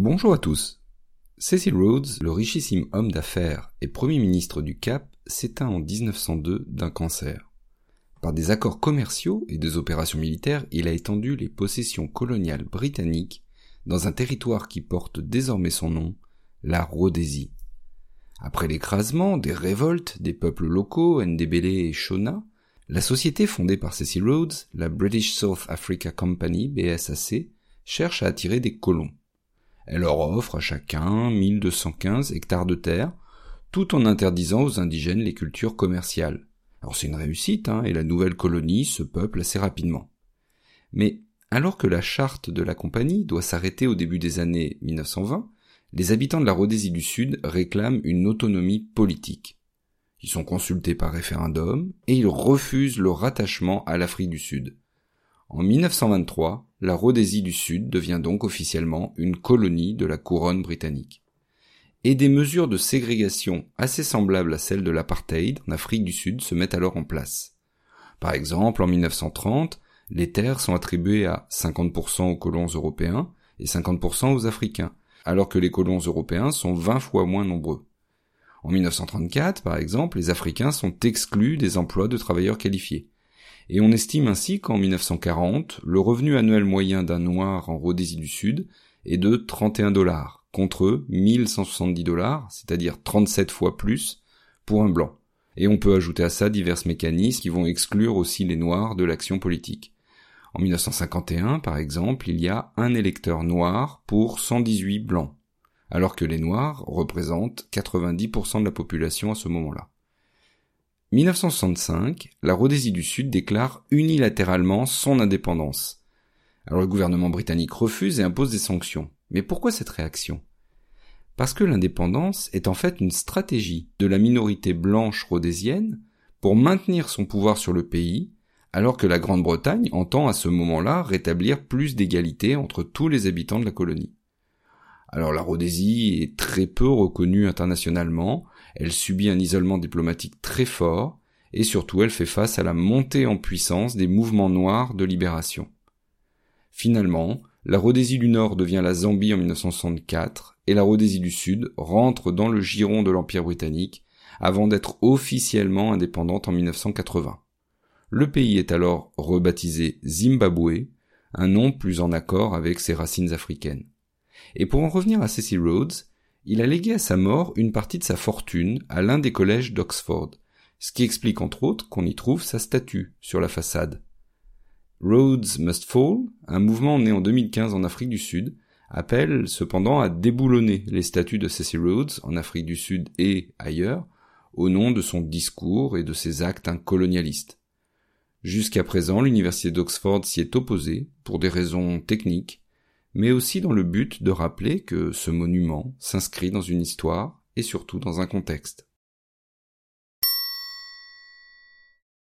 Bonjour à tous. Cecil Rhodes, le richissime homme d'affaires et premier ministre du Cap, s'éteint en 1902 d'un cancer. Par des accords commerciaux et des opérations militaires, il a étendu les possessions coloniales britanniques dans un territoire qui porte désormais son nom, la Rhodésie. Après l'écrasement des révoltes des peuples locaux, Ndebele et Shona, la société fondée par Cecil Rhodes, la British South Africa Company, BSAC, cherche à attirer des colons. Elle leur offre à chacun 1215 hectares de terre, tout en interdisant aux indigènes les cultures commerciales. Alors c'est une réussite, hein, et la nouvelle colonie se peuple assez rapidement. Mais alors que la charte de la compagnie doit s'arrêter au début des années 1920, les habitants de la Rhodésie du Sud réclament une autonomie politique. Ils sont consultés par référendum et ils refusent le rattachement à l'Afrique du Sud. En 1923, la Rhodésie du Sud devient donc officiellement une colonie de la couronne britannique et des mesures de ségrégation assez semblables à celles de l'apartheid en Afrique du Sud se mettent alors en place. Par exemple, en 1930, les terres sont attribuées à 50% aux colons européens et 50% aux Africains, alors que les colons européens sont 20 fois moins nombreux. En 1934, par exemple, les Africains sont exclus des emplois de travailleurs qualifiés. Et on estime ainsi qu'en 1940, le revenu annuel moyen d'un noir en Rhodésie du Sud est de 31 dollars, contre 1170 dollars, c'est-à-dire 37 fois plus, pour un blanc. Et on peut ajouter à ça divers mécanismes qui vont exclure aussi les noirs de l'action politique. En 1951, par exemple, il y a un électeur noir pour 118 blancs, alors que les noirs représentent 90% de la population à ce moment-là. 1965, la Rhodésie du Sud déclare unilatéralement son indépendance. Alors le gouvernement britannique refuse et impose des sanctions. Mais pourquoi cette réaction? Parce que l'indépendance est en fait une stratégie de la minorité blanche rhodésienne pour maintenir son pouvoir sur le pays, alors que la Grande-Bretagne entend à ce moment-là rétablir plus d'égalité entre tous les habitants de la colonie. Alors la Rhodésie est très peu reconnue internationalement, elle subit un isolement diplomatique très fort, et surtout elle fait face à la montée en puissance des mouvements noirs de libération. Finalement, la Rhodésie du Nord devient la Zambie en 1964 et la Rhodésie du Sud rentre dans le giron de l'Empire britannique avant d'être officiellement indépendante en 1980. Le pays est alors rebaptisé Zimbabwe, un nom plus en accord avec ses racines africaines. Et pour en revenir à Cecil Rhodes, il a légué à sa mort une partie de sa fortune à l'un des collèges d'Oxford, ce qui explique entre autres qu'on y trouve sa statue sur la façade. Rhodes Must Fall, un mouvement né en 2015 en Afrique du Sud, appelle cependant à déboulonner les statuts de Cecil Rhodes en Afrique du Sud et ailleurs, au nom de son discours et de ses actes colonialistes. Jusqu'à présent, l'université d'Oxford s'y est opposée pour des raisons techniques, mais aussi dans le but de rappeler que ce monument s'inscrit dans une histoire et surtout dans un contexte.